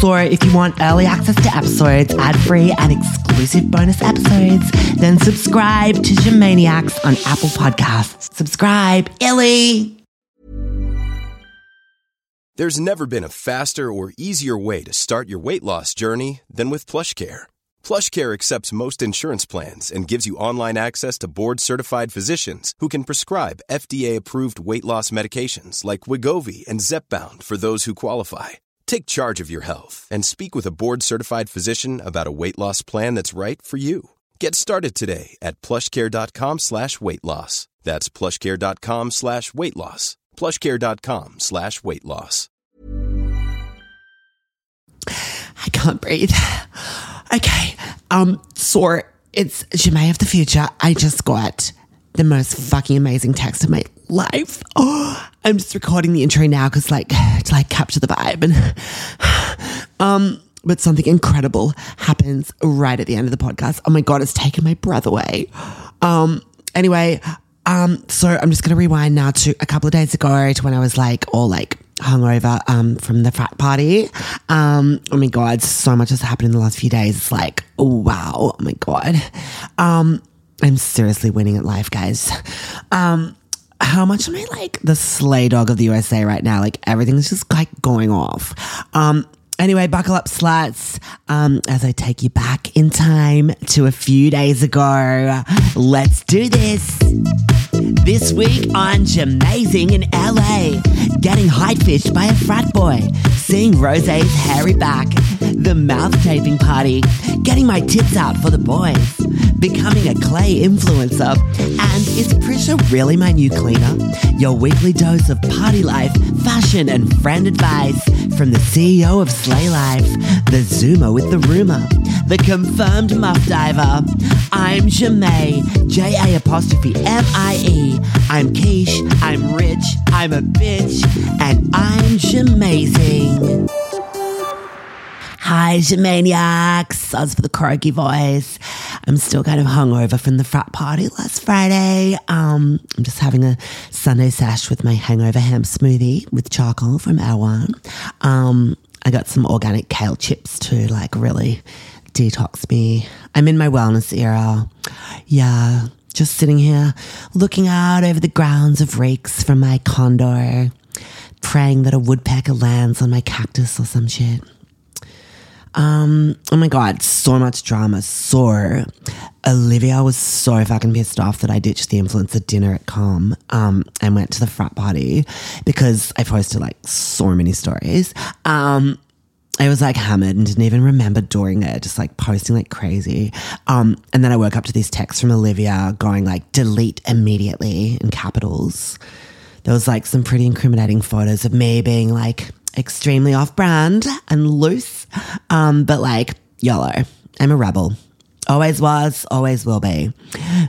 So if you want early access to episodes, ad-free and exclusive bonus episodes, then subscribe to Jamaniacs on Apple Podcasts. Subscribe, Illy. There's never been a faster or easier way to start your weight loss journey than with PlushCare. PlushCare accepts most insurance plans and gives you online access to board-certified physicians who can prescribe FDA-approved weight loss medications like Wegovy and Zepbound for those who qualify. Take charge of your health and speak with a board-certified physician about a weight loss plan that's right for you. Get started today at plushcare.com slash weight loss. That's plushcare.com slash weight loss. plushcare.com slash weight loss. I can't breathe. Okay. Um, so it's Ja'mie of the future. I just got the most fucking amazing text of my life. Oh, I'm just recording the intro now because like to like capture the vibe and um but something incredible happens right at the end of the podcast. Oh my god, it's taken my breath away. Um anyway, um so I'm just gonna rewind now to a couple of days ago to when I was like all like hungover um from the frat party. Um oh my god, so much has happened in the last few days. It's like, wow, oh my god. Um I'm seriously winning at life, guys. Um how much am I like the slay dog of the USA right now? Like everything's just like going off. Um Anyway, buckle up, sluts, um, as I take you back in time to a few days ago. Let's do this. This week on Ja'miezing in LA, getting height-fished by a frat boy, seeing Rose's hairy back, the mouth taping party, getting my tits out for the boys, becoming a clay influencer, and is Prisha really my new cleaner? Your weekly dose of party life, fashion, and friend advice from the CEO of Slay Life, the Zoomer with the rumor, the confirmed muff diver. I'm Ja'mie, J A apostrophe M I E. I'm quiche, I'm rich, I'm a bitch, and I'm Ja'miezing. Hi, Jamaniacs. As for the croaky voice, I'm still kind of hungover from the frat party last Friday. Um, I'm just having a Sunday sash with my hangover ham smoothie with charcoal from Erewhon. Um, I got some organic kale chips to like really detox me. I'm in my wellness era. Yeah, just sitting here looking out over the grounds of rakes from my condo, praying that a woodpecker lands on my cactus or some shit. Um, oh my god, so much drama. So Olivia was so fucking pissed off that I ditched the influencer dinner at Com um and went to the frat party because I posted like so many stories. Um I was like hammered and didn't even remember doing it, just like posting like crazy. Um, and then I woke up to these texts from Olivia going like delete immediately in capitals. There was like some pretty incriminating photos of me being like extremely off brand and loose. Um, but like, YOLO, I'm a rebel. Always was, always will be.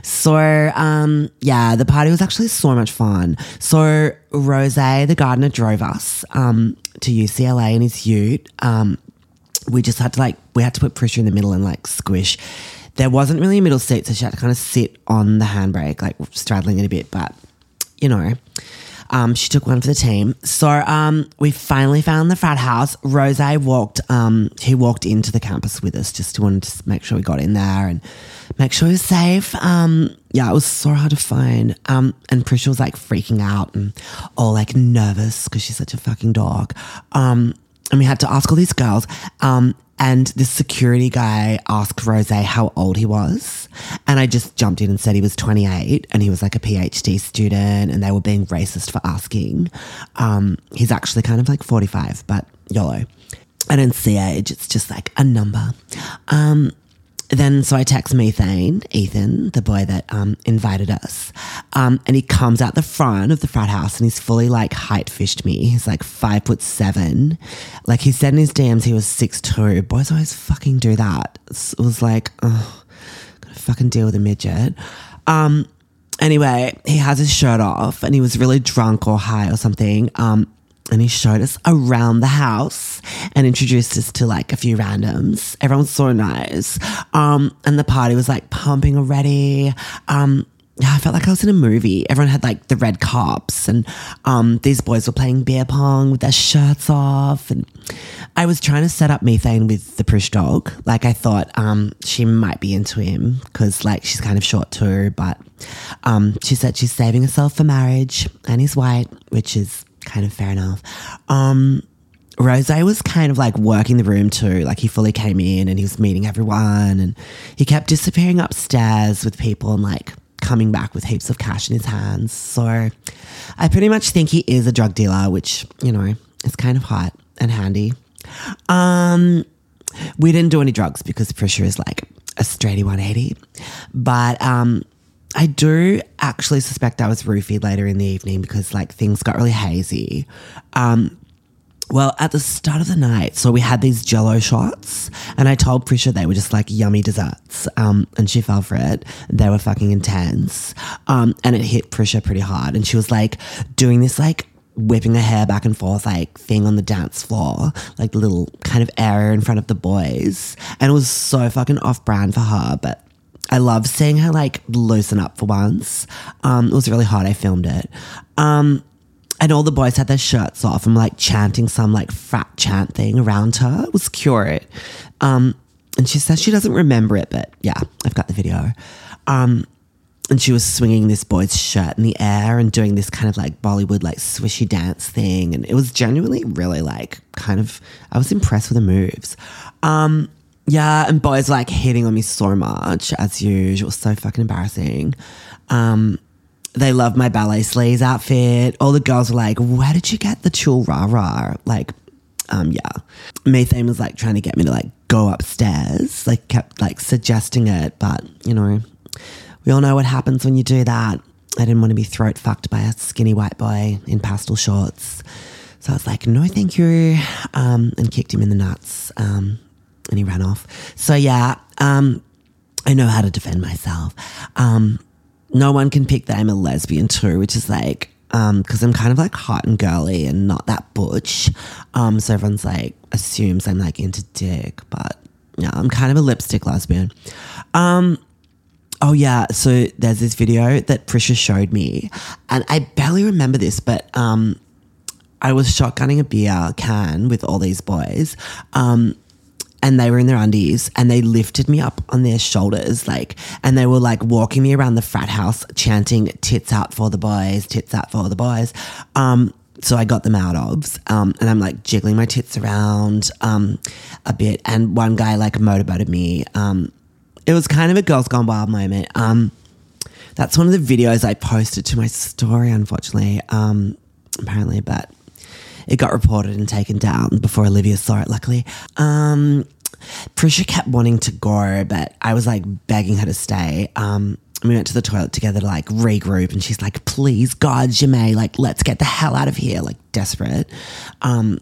So, um, yeah, the party was actually so much fun. So, Rose, the gardener, drove us um, to UCLA in his ute. Um, we just had to like, we had to put pressure in the middle and like squish. There wasn't really a middle seat, so she had to kind of sit on the handbrake, like straddling it a bit, but you know. Um, she took one for the team. So um, we finally found the frat house. Rose walked. Um, he walked into the campus with us just to want to make sure we got in there and make sure he was safe. Um, yeah, it was so hard to find. Um, and Prisha was like freaking out and all like nervous because she's such a fucking dog. Um, and we had to ask all these girls. Um, and the security guy asked Rose how old he was. And I just jumped in and said he was 28 and he was like a PhD student and they were being racist for asking. Um, he's actually kind of like 45, but YOLO. I don't see age, it's just like a number. Um, then so I text Methane, Ethan, the boy that um, invited us, um, and he comes out the front of the frat house and he's fully like height fished me. He's like five foot seven. Like he said in his DMs he was six two. Boys always fucking do that. It was like, oh, gotta fucking deal with a midget. Um, anyway, he has his shirt off and he was really drunk or high or something. Um, and he showed us around the house and introduced us to like a few randoms. Everyone was so nice. Um, and the party was like pumping already. Um, yeah, I felt like I was in a movie. Everyone had like the red cups, and um, these boys were playing beer pong with their shirts off. And I was trying to set up methane with the Prish dog. Like I thought um, she might be into him because like she's kind of short too. But um, she said she's saving herself for marriage, and he's white, which is kind of fair enough. Um, Rose was kind of like working the room too. Like he fully came in and he was meeting everyone, and he kept disappearing upstairs with people and like coming back with heaps of cash in his hands. So I pretty much think he is a drug dealer, which, you know, is kind of hot and handy. Um, we didn't do any drugs because Prisha is like a straighty 180. But um, I do actually suspect I was roofied later in the evening because like things got really hazy. Um, well, at the start of the night, so we had these jello shots, and I told Prisha they were just like yummy desserts. Um, and she fell for it. They were fucking intense. Um, and it hit Prisha pretty hard. And she was like doing this, like, whipping her hair back and forth, like thing on the dance floor, like the little kind of area in front of the boys. And it was so fucking off brand for her, but I love seeing her like loosen up for once. Um, it was really hot. I filmed it. Um, and all the boys had their shirts off and like chanting some like frat chant thing around her. It was cute. Um, and she says she doesn't remember it, but yeah, I've got the video. Um, and she was swinging this boy's shirt in the air and doing this kind of like Bollywood like swishy dance thing, and it was genuinely really like kind of I was impressed with the moves. Um, yeah, and boys like hitting on me so much as usual, so fucking embarrassing. Um, they loved my ballet sleeves outfit. All the girls were like, "Where did you get the chul rah rah?" Like, um, yeah. Methane was like trying to get me to like go upstairs. Like, kept like suggesting it, but you know, we all know what happens when you do that. I didn't want to be throat fucked by a skinny white boy in pastel shorts. So I was like, no, thank you. Um, and kicked him in the nuts. Um, and he ran off. So yeah, um, I know how to defend myself. Um, no one can pick that I'm a lesbian too, which is like, because I'm kind of like hot and girly and not that butch. Um, so everyone's like assumes I'm like into dick, but yeah, I'm kind of a lipstick lesbian. Um, Oh yeah, so there's this video that Prisha showed me, and I barely remember this, but um, I was shotgunning a beer can with all these boys, um, and they were in their undies, and they lifted me up on their shoulders, like, and they were like walking me around the frat house, chanting "tits out for the boys, tits out for the boys." Um, so I got them out of, um, and I'm like jiggling my tits around um, a bit, and one guy like motorboated me. Um, it was kind of a girls gone wild moment. Um, that's one of the videos I posted to my story, unfortunately, um, apparently, but it got reported and taken down before Olivia saw it, luckily. Um, Prisha kept wanting to go, but I was like begging her to stay. Um, we went to the toilet together to like regroup, and she's like, please, God, Ja'mie, like, let's get the hell out of here, like, desperate. Um,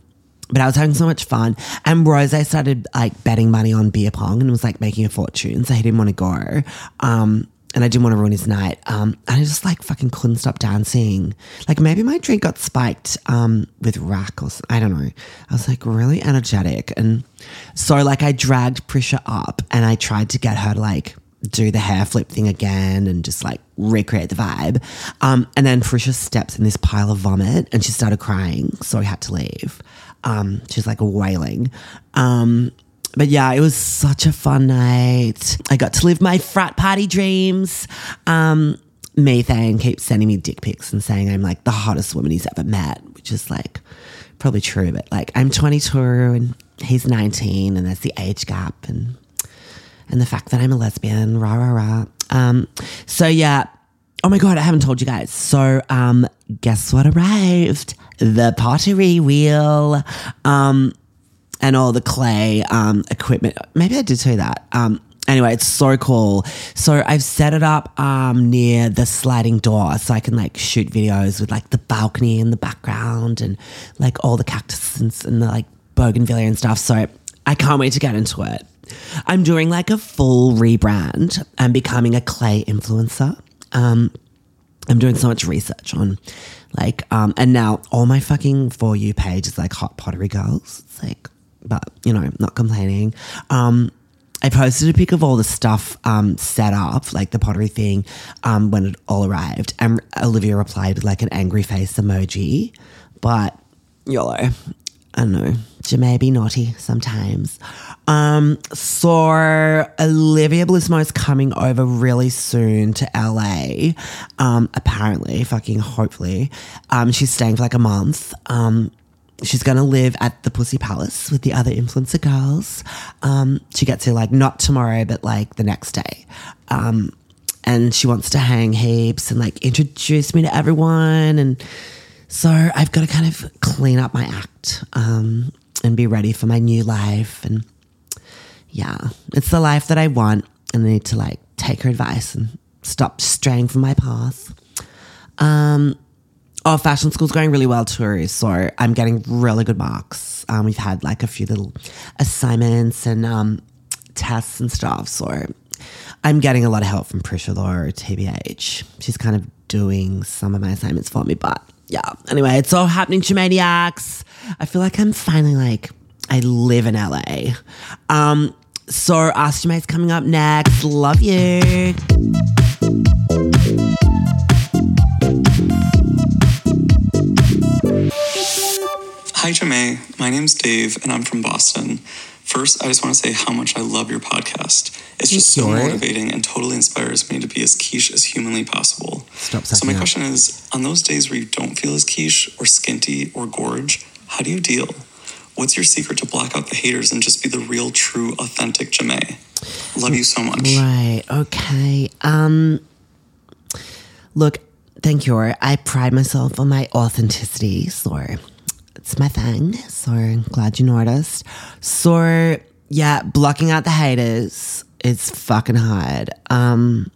but I was having so much fun. And Rose started like betting money on beer pong and was like making a fortune. So he didn't want to go. Um, and I didn't want to ruin his night. Um, and I just like fucking couldn't stop dancing. Like maybe my drink got spiked um, with rack or something. I don't know. I was like really energetic. And so like I dragged Prisha up and I tried to get her to like do the hair flip thing again and just like recreate the vibe. Um, and then Prisha steps in this pile of vomit and she started crying. So I had to leave. Um, she's like wailing. Um, but yeah, it was such a fun night. I got to live my frat party dreams. Um, Methane keeps sending me dick pics and saying I'm like the hottest woman he's ever met, which is like probably true, but like I'm 22 and he's 19 and there's the age gap and and the fact that I'm a lesbian, rah rah rah. Um, so yeah. Oh my god, I haven't told you guys. So um, guess what arrived? The pottery wheel. Um, and all the clay um, equipment. Maybe I did say that. Um, anyway, it's so cool. So I've set it up um, near the sliding door so I can like shoot videos with like the balcony in the background and like all the cactuses and the like bougainvillea and stuff. So I can't wait to get into it. I'm doing like a full rebrand. I'm becoming a clay influencer. Um, I'm doing so much research on like, um, and now all my fucking For You page is like hot pottery girls. It's like but you know, not complaining. Um, I posted a pic of all the stuff um, set up, like the pottery thing, um, when it all arrived. And Olivia replied with like an angry face emoji. But YOLO. I don't know. She may be naughty sometimes. Um, so Olivia Bellisimo is coming over really soon to LA. Um, apparently, fucking hopefully. Um, she's staying for like a month. Um, she's going to live at the Pussy Palace with the other influencer girls. Um, she gets here like not tomorrow, but like the next day. Um, and she wants to hang heaps and like introduce me to everyone. And so I've got to kind of clean up my act um, and be ready for my new life. And yeah, it's the life that I want. And I need to like take her advice and stop straying from my path. Um, Oh, fashion school's going really well too. So I'm getting really good marks. Um, we've had like a few little assignments and um, tests and stuff. So I'm getting a lot of help from Prisha Law, TBH. She's kind of doing some of my assignments for me. But yeah, anyway, it's all happening to maniacs. I feel like I'm finally like, I live in LA. Um, so Ask Ja'mie's coming up next. Love you. Hi, Ja'mie. My name's Dave, and I'm from Boston. First, I just want to say how much I love your podcast. It's just so motivating and totally inspires me to be as quiche as humanly possible. Stop So, my up. question is on those days where you don't feel as quiche or skinty or gorge, how do you deal? What's your secret to block out the haters and just be the real, true, authentic Ja'mie? Love you so much. Right. Okay. Um look, thank you. Or I pride myself on my authenticity, so it's my thing. So glad you noticed. So yeah, blocking out the haters is fucking hard. Um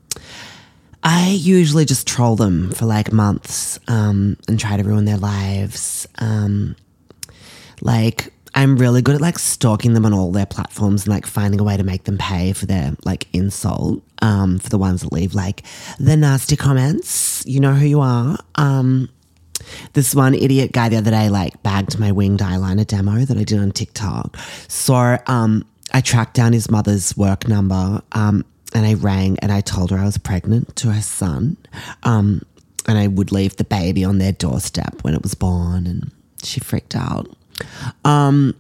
I usually just troll them for like months um, and try to ruin their lives. Um, like I'm really good at like stalking them on all their platforms and like finding a way to make them pay for their like insult. Um, for the ones that leave like the nasty comments, you know who you are. Um, this one idiot guy the other day like bagged my winged eyeliner demo that I did on TikTok. So um, I tracked down his mother's work number um, and I rang and I told her I was pregnant to her son. Um, and I would leave the baby on their doorstep when it was born, and she freaked out. Um,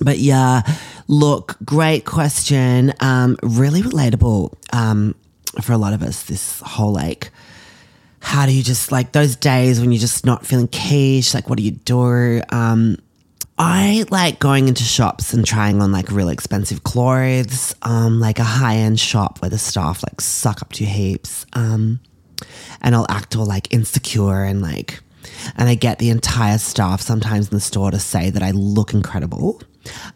but yeah, look, great question. Um, really relatable um, for a lot of us. This whole like, how do you just like those days when you're just not feeling quiche? Like, what do you do? Um, I like going into shops and trying on like really expensive clothes, um, like a high end shop where the staff like suck up to heaps. Um, and I'll act all like insecure and like, and I get the entire staff sometimes in the store to say that I look incredible.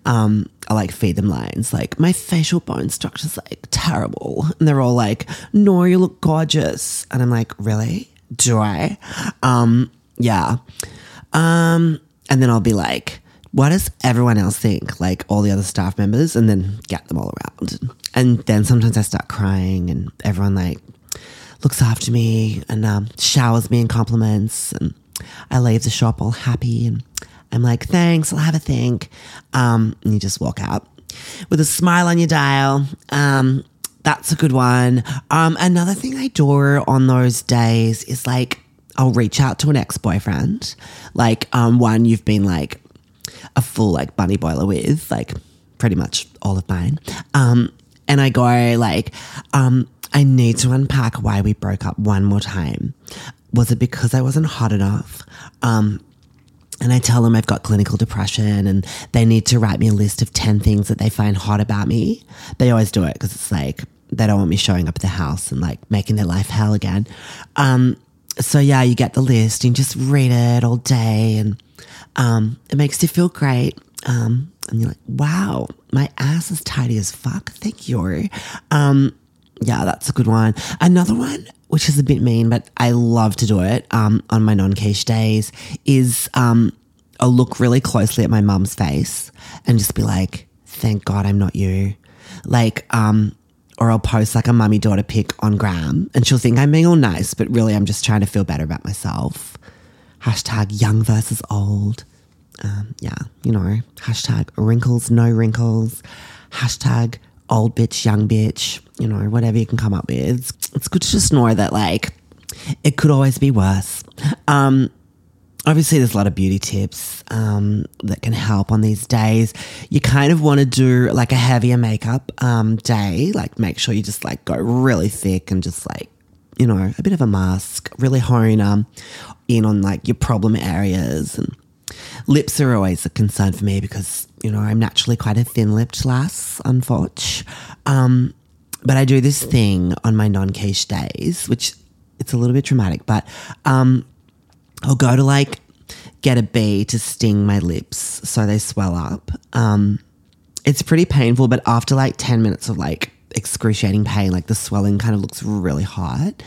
Um, I like feed them lines like my facial bone structure's like terrible, and they're all like, "No, you look gorgeous," and I'm like, "Really? Do I?" Um, yeah. Um, and then I'll be like, what does everyone else think? Like all the other staff members, and then get them all around. And then sometimes I start crying, and everyone like looks after me and um, showers me in compliments. And I leave the shop all happy, and I'm like, thanks, I'll have a think. Um, and you just walk out with a smile on your dial. Um, that's a good one. Um, another thing I do on those days is like I'll reach out to an ex boyfriend, like um, one you've been like a full like bunny boiler with, like pretty much all of mine. Um, and I go like, um, I need to unpack why we broke up one more time. Was it because I wasn't hot enough? Um, and I tell them I've got clinical depression and they need to write me a list of 10 things that they find hot about me. They always do it because it's like they don't want me showing up at the house and like making their life hell again. Um, so yeah, you get the list and just read it all day and um, it makes you feel great. Um, and you're like, wow, my ass is tidy as fuck. Thank you. Um, yeah, that's a good one. Another one, which is a bit mean, but I love to do it um, on my non quiche days, is um, I'll look really closely at my mum's face and just be like, thank God I'm not you. Like, um, or I'll post like a mummy daughter pic on Gram and she'll think I'm being all nice, but really I'm just trying to feel better about myself. Hashtag young versus old. Um, yeah, you know, hashtag wrinkles, no wrinkles. Hashtag old bitch, young bitch, you know, whatever you can come up with. It's, good to just know that like it could always be worse. Um, obviously there's a lot of beauty tips um, that can help on these days you kind of want to do like a heavier makeup um, day like make sure you just like go really thick and just like you know a bit of a mask really hone um, in on like your problem areas and lips are always a concern for me because you know i'm naturally quite a thin-lipped lass unfortunately um, but i do this thing on my non-quiche days which it's a little bit dramatic but um, I'll go to like get a bee to sting my lips so they swell up. Um, it's pretty painful, but after like 10 minutes of like excruciating pain, like the swelling kind of looks really hot.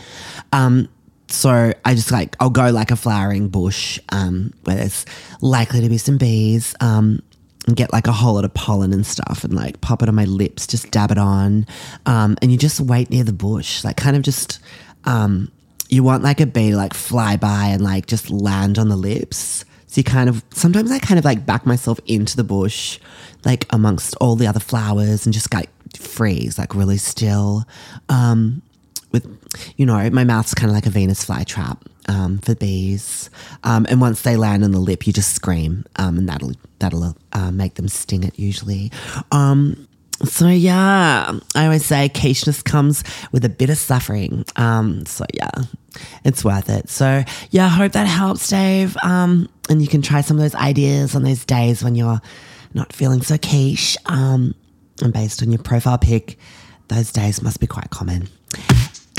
Um, so I just like, I'll go like a flowering bush um, where there's likely to be some bees. Um, and get like a whole lot of pollen and stuff and like pop it on my lips, just dab it on. Um, and you just wait near the bush, like kind of just um, you want like a bee to like fly by and like just land on the lips. So you kind of sometimes I kind of like back myself into the bush, like amongst all the other flowers and just like freeze, like really still. Um, with you know, my mouth's kind of like a Venus flytrap um, for bees. Um, and once they land on the lip, you just scream, um, and that'll that'll uh, make them sting it usually. Um, so yeah, I always say quiche comes with a bit of suffering. Um, so yeah, it's worth it. So yeah, I hope that helps, Dave. Um, and you can try some of those ideas on those days when you're not feeling so quiche. And based on your profile pic, those days must be quite common.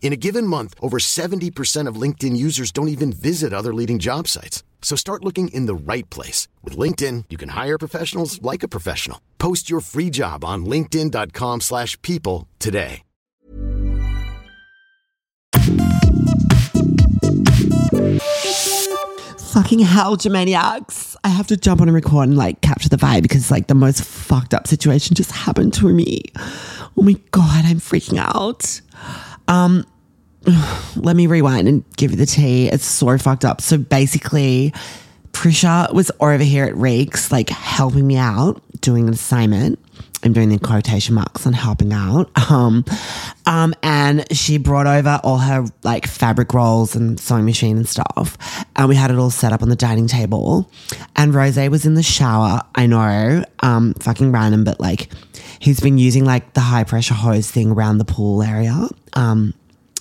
In a given month, over 70% of LinkedIn users don't even visit other leading job sites. So start looking in the right place. With LinkedIn, you can hire professionals like a professional. Post your free job on linkedin.com slash people today. Fucking hell, Jamaniacs. I have to jump on and record and like capture the vibe because like the most fucked up situation just happened to me. Oh my God, I'm freaking out. Um, let me rewind and give you the tea. It's so fucked up. So basically, Prisha was over here at Reeks, like helping me out, doing an assignment. I'm doing the quotation marks on helping out. Um, um, and she brought over all her like fabric rolls and sewing machine and stuff. And we had it all set up on the dining table. And Rose was in the shower. I know, um, fucking random, but like he's been using like the high pressure hose thing around the pool area. Um,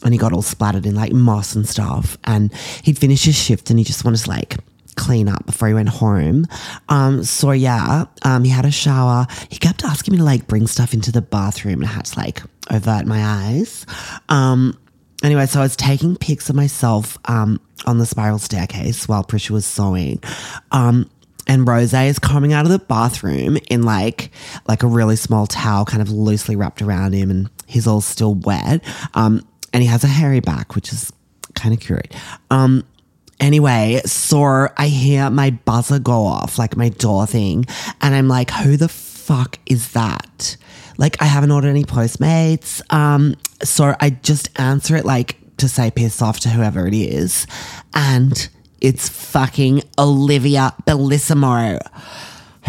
and he got all splattered in like moss and stuff. And he'd finished his shift and he just wanted to like clean up before he went home. Um, so yeah, um, he had a shower. He kept asking me to like bring stuff into the bathroom and I had to like avert my eyes. Um, anyway, so I was taking pics of myself um, on the spiral staircase while Prisha was sewing. Um, and Rose is coming out of the bathroom in like like a really small towel, kind of loosely wrapped around him, and he's all still wet. Um, and he has a hairy back, which is kind of cute. Um, anyway, so I hear my buzzer go off, like my door thing, and I'm like, who the fuck is that? Like, I haven't ordered any Postmates. Um, so I just answer it like to say piss off to whoever it is. And it's fucking Olivia Bellisimo.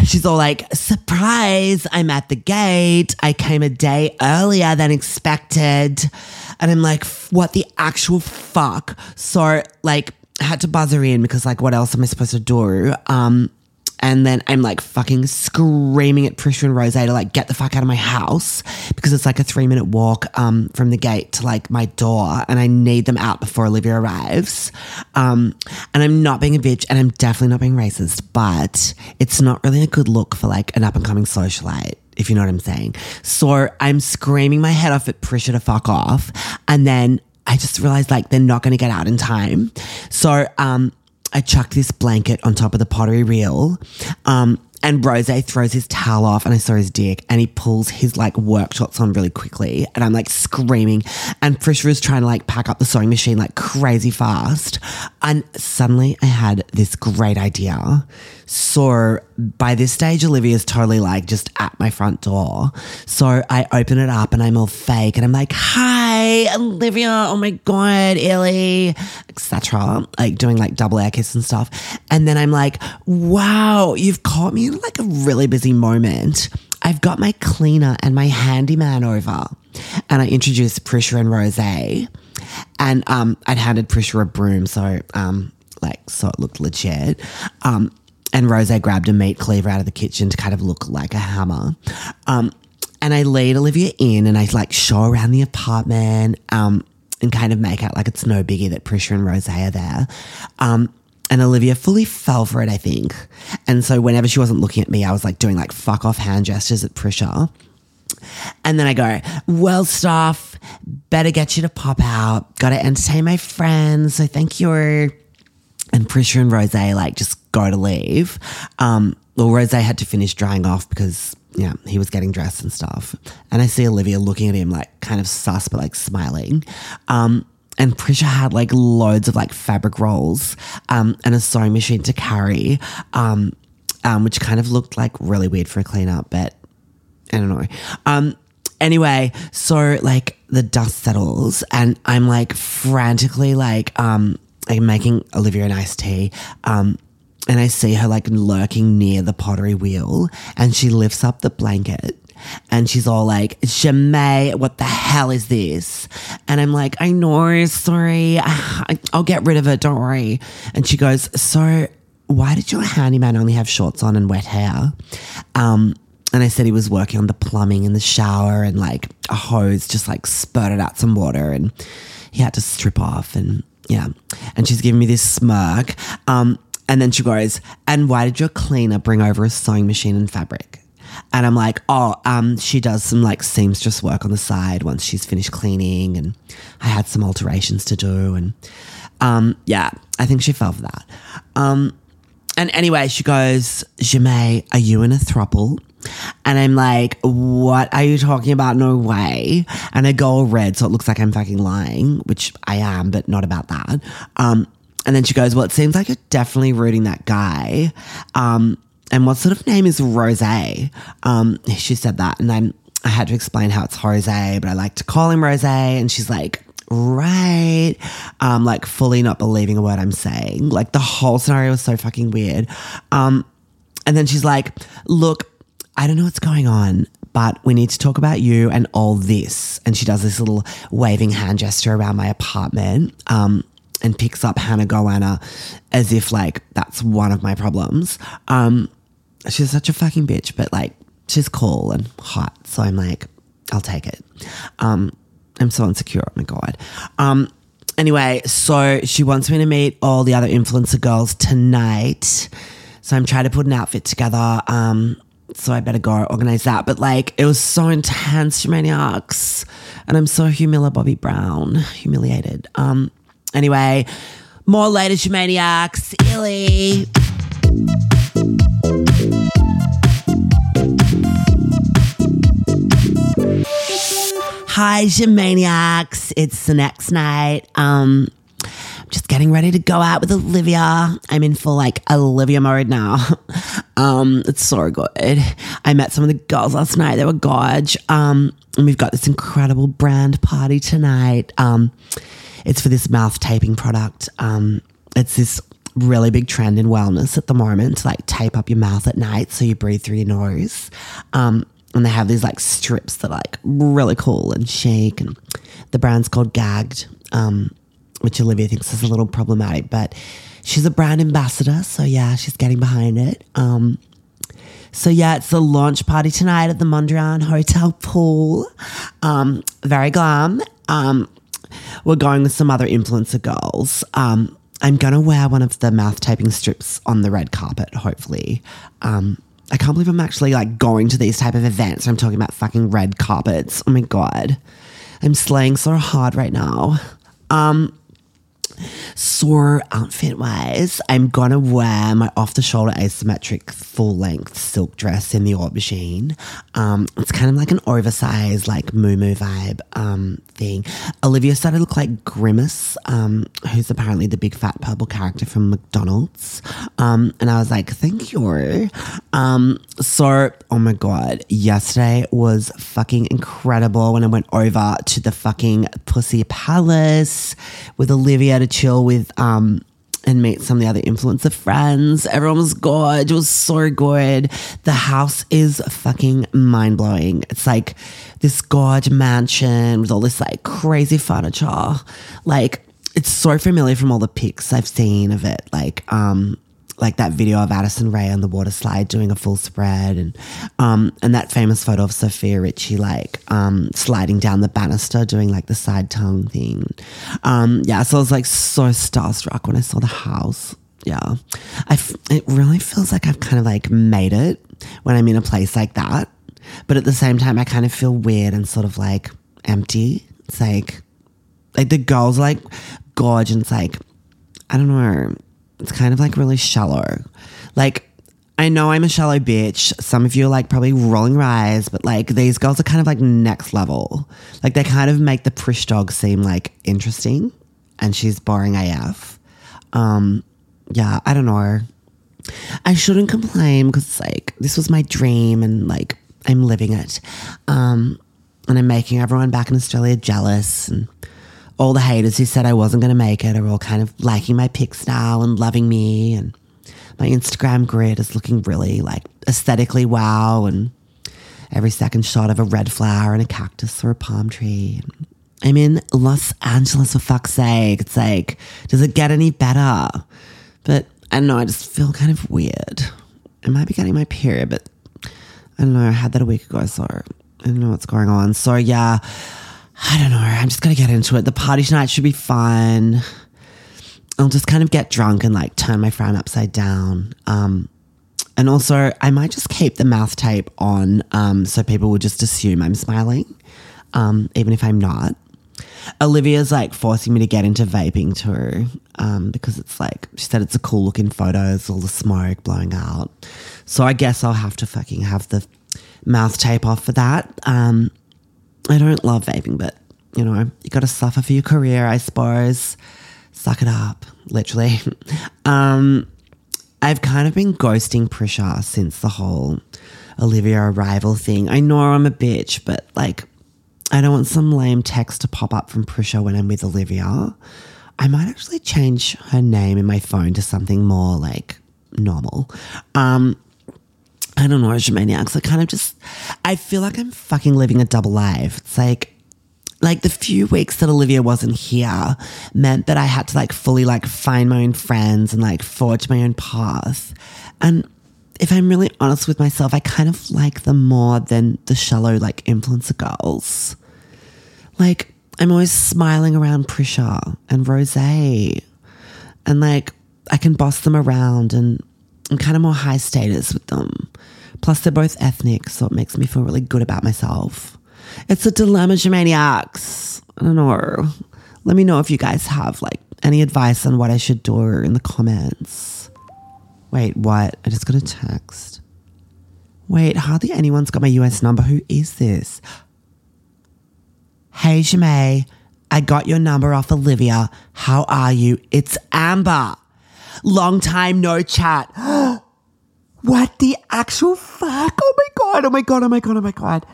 She's all like, surprise, I'm at the gate. I came a day earlier than expected. And I'm like, what the actual fuck? So, like, had to buzz her in because, like, what else am I supposed to do? Um, and then I'm like fucking screaming at Prisha and Rose to like get the fuck out of my house because it's like a three minute walk um, from the gate to like my door and I need them out before Olivia arrives. Um, and I'm not being a bitch and I'm definitely not being racist, but it's not really a good look for like an up and coming socialite if you know what I'm saying. So I'm screaming my head off at Prisha to fuck off. And then I just realized like they're not going to get out in time. So, um, I chucked this blanket on top of the pottery reel. Um, and Rose throws his towel off and I saw his dick and he pulls his like work shots on really quickly and I'm like screaming and Prisha is trying to like pack up the sewing machine like crazy fast. And suddenly I had this great idea. So by this stage, Olivia's totally like just at my front door. So I open it up and I'm all fake and I'm like, hi, Olivia. Oh my God, Illy, etc. Like doing like double air kiss and stuff. And then I'm like, wow, you've caught me in like a really busy moment. I've got my cleaner and my handyman over. And I introduced Prisha and Rose. And um, I'd handed Prisha a broom. So, um, like, so it looked legit. Um, and Rose grabbed a meat cleaver out of the kitchen to kind of look like a hammer. Um, and I lead Olivia in and I like show around the apartment um, and kind of make out like it's no biggie that Prisha and Rose are there. Um, and Olivia fully fell for it, I think. And so whenever she wasn't looking at me, I was like doing like fuck off hand gestures at Prisha. And then I go, well, stuff, better get you to pop out. Got to entertain my friends. So thank you and Prisha and Rose like just go to leave. Um, well, Rose had to finish drying off because yeah, he was getting dressed and stuff. And I see Olivia looking at him like kind of sus but like smiling. Um, and Prisha had like loads of like fabric rolls um, and a sewing machine to carry, um, um, which kind of looked like really weird for a cleanup, but I don't know. Um, anyway, so like the dust settles and I'm like frantically like um like making Olivia an iced tea. Um, and I see her like lurking near the pottery wheel and she lifts up the blanket and she's all like, Ja'mie, what the hell is this? And I'm like, I know, sorry. I'll get rid of it, don't worry. And she goes, So why did your handyman only have shorts on and wet hair? Um, and I said he was working on the plumbing in the shower and like a hose just like spurted out some water and he had to strip off and yeah. And she's giving me this smirk. Um, and then she goes, And why did your cleaner bring over a sewing machine and fabric? And I'm like, Oh, um, she does some like seamstress work on the side once she's finished cleaning. And I had some alterations to do. And um, yeah, I think she fell for that. Um, and anyway, she goes, Ja'mie, are you in a throuple? And I'm like, what are you talking about? No way. And I go all red, so it looks like I'm fucking lying, which I am, but not about that. Um, and then she goes, well, it seems like you're definitely rooting that guy. Um, and what sort of name is Rose? Um, she said that. And then I had to explain how it's Jose, but I like to call him Rose. And she's like, right. Um, like fully not believing a word I'm saying. Like the whole scenario was so fucking weird. Um, and then she's like, look, I don't know what's going on, but we need to talk about you and all this. And she does this little waving hand gesture around my apartment um, and picks up Hannah Goanna as if like that's one of my problems. Um, she's such a fucking bitch, but like she's cool and hot. So I'm like, I'll take it. Um, I'm so insecure. Oh my God. Um, anyway, so she wants me to meet all the other influencer girls tonight. So I'm trying to put an outfit together. Um, so I better go organize that. But like, it was so intense, Maniacs. And I'm so humiliated, Bobby Brown, humiliated. Um, anyway, more later, Maniacs. Illy. Hi, Maniacs. It's the next night. Um, I'm just getting ready to go out with Olivia. I'm in full like Olivia mode now. um, it's so good. I met some of the girls last night. They were gorge. Um, and we've got this incredible brand party tonight. Um, it's for this mouth taping product. Um, it's this really big trend in wellness at the moment to like tape up your mouth at night so you breathe through your nose. Um, and they have these like strips that are like really cool and chic. And the brand's called Gagged. Um, which Olivia thinks is a little problematic, but she's a brand ambassador. So yeah, she's getting behind it. Um, so yeah, it's the launch party tonight at the Mondrian Hotel pool. Um, very glam. Um, we're going with some other influencer girls. Um, I'm gonna wear one of the mouth taping strips on the red carpet, hopefully. Um, I can't believe I'm actually like going to these type of events. I'm talking about fucking red carpets. Oh my god. I'm slaying so hard right now. Um, So, outfit wise, I'm gonna wear my off the shoulder asymmetric full length silk dress in the aubergine. Um, it's kind of like an oversized, like moo vibe um, thing. Olivia started to look like Grimace, um, who's apparently the big fat purple character from McDonald's. Um, and I was like, thank you. Um, so, oh my God, yesterday was fucking incredible when I went over to the fucking Pussy Palace with Olivia to chill with um and meet some of the other influencer friends. Everyone was good. It was so good. The house is fucking mind blowing. It's like this gorge mansion with all this like crazy furniture. Like it's so familiar from all the pics I've seen of it. Like um like that video of Addison Rae on the water slide doing a full spread and um and that famous photo of Sofia Richie like um sliding down the banister doing like the side tongue thing. Um yeah, so I was like so starstruck when I saw the house. Yeah. I f- it really feels like I've kind of like made it when I'm in a place like that. But at the same time I kind of feel weird and sort of like empty. It's like like the girls like gorge and it's like I don't know it's kind of like really shallow. Like, I know I'm a shallow bitch. Some of you are like probably rolling your eyes, but like these girls are kind of like next level. Like they kind of make the Prish dog seem like interesting and she's boring AF. Um, yeah, I don't know. I shouldn't complain because like this was my dream and like I'm living it. Um, and I'm making everyone back in Australia jealous and all the haters who said I wasn't going to make it are all kind of liking my pics now and loving me. And my Instagram grid is looking really like aesthetically wow. And every second shot of a red flower and a cactus or a palm tree. I'm in Los Angeles for fuck's sake. It's like, does it get any better? But I don't know. I just feel kind of weird. I might be getting my period, but I don't know. I had that a week ago, so I don't know what's going on. So yeah, I don't know. I'm just going to get into it. The party tonight should be fun. I'll just kind of get drunk and like turn my frown upside down. Um, and also, I might just keep the mouth tape on um, so people will just assume I'm smiling, um, even if I'm not. Olivia's like forcing me to get into vaping too um, because it's like, she said it's a cool looking photos, all the smoke blowing out. So I guess I'll have to fucking have the mouth tape off for that. Um, I don't love vaping, but you know, you got to suffer for your career, I suppose. Suck it up, literally. um, I've kind of been ghosting Prisha since the whole Olivia arrival thing. I know I'm a bitch, but like, I don't want some lame text to pop up from Prisha when I'm with Olivia. I might actually change her name in my phone to something more like normal. Um, I don't know, maniacs. I kind of just, I feel like I'm fucking living a double life. It's like, like the few weeks that Olivia wasn't here meant that I had to like fully like find my own friends and like forge my own path. And if I'm really honest with myself, I kind of like them more than the shallow like influencer girls. Like I'm always smiling around Prisha and Rose. And like I can boss them around and I'm kind of more high status with them. Plus, they're both ethnic, so it makes me feel really good about myself. It's a dilemma, Jamaniacs. I don't know. Let me know if you guys have like any advice on what I should do in the comments. Wait, what? I just got a text. Wait, hardly anyone's got my US number. Who is this? Hey, Ja'mie. I got your number off Olivia. How are you? It's Amber. Long time no chat. what the actual fuck? Oh my god, oh my god, oh my god, oh my god.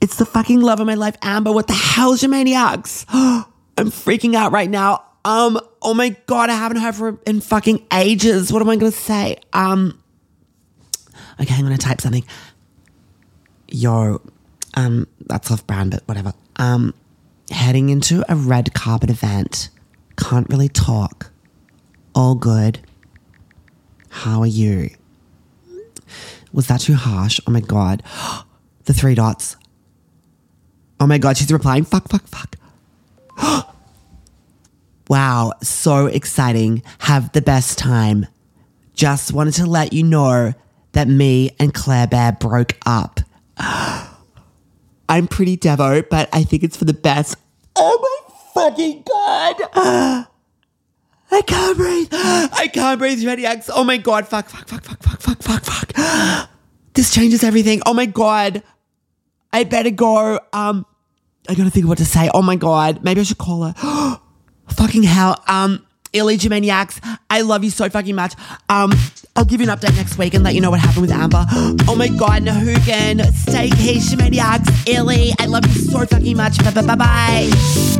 It's the fucking love of my life, Amber. What the hell's your maniacs? I'm freaking out right now. Um, oh my god, I haven't heard from in fucking ages. What am I gonna say? Um Okay, I'm gonna type something. Yo, um, that's off brand, but whatever. Um, heading into a red carpet event. Can't really talk. All good. How are you? Was that too harsh? Oh my God. The three dots. Oh my God, she's replying. Fuck, fuck, fuck. wow, so exciting. Have the best time. Just wanted to let you know that me and Claire Bear broke up. I'm pretty devo, but I think it's for the best. Oh my fucking God. I can't breathe. I can't breathe, Maniacs. Oh my God. Fuck, fuck, fuck, fuck, fuck, fuck, fuck, fuck. This changes everything. Oh my God. I better go. Um, I gotta think of what to say. Oh my God. Maybe I should call her. fucking hell. Um, Illy Maniacs, I love you so fucking much. Um, I'll give you an update next week and let you know what happened with Amber. Oh my god, Nahugan, Staycation Maniacs, Illy, I love you so fucking much. Bye bye bye bye.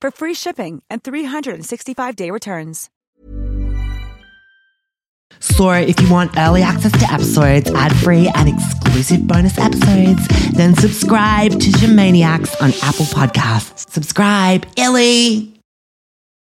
for free shipping and 365-day returns. So, if you want early access to episodes, ad free, and exclusive bonus episodes, then subscribe to Maniacs on Apple Podcasts. Subscribe, Illy.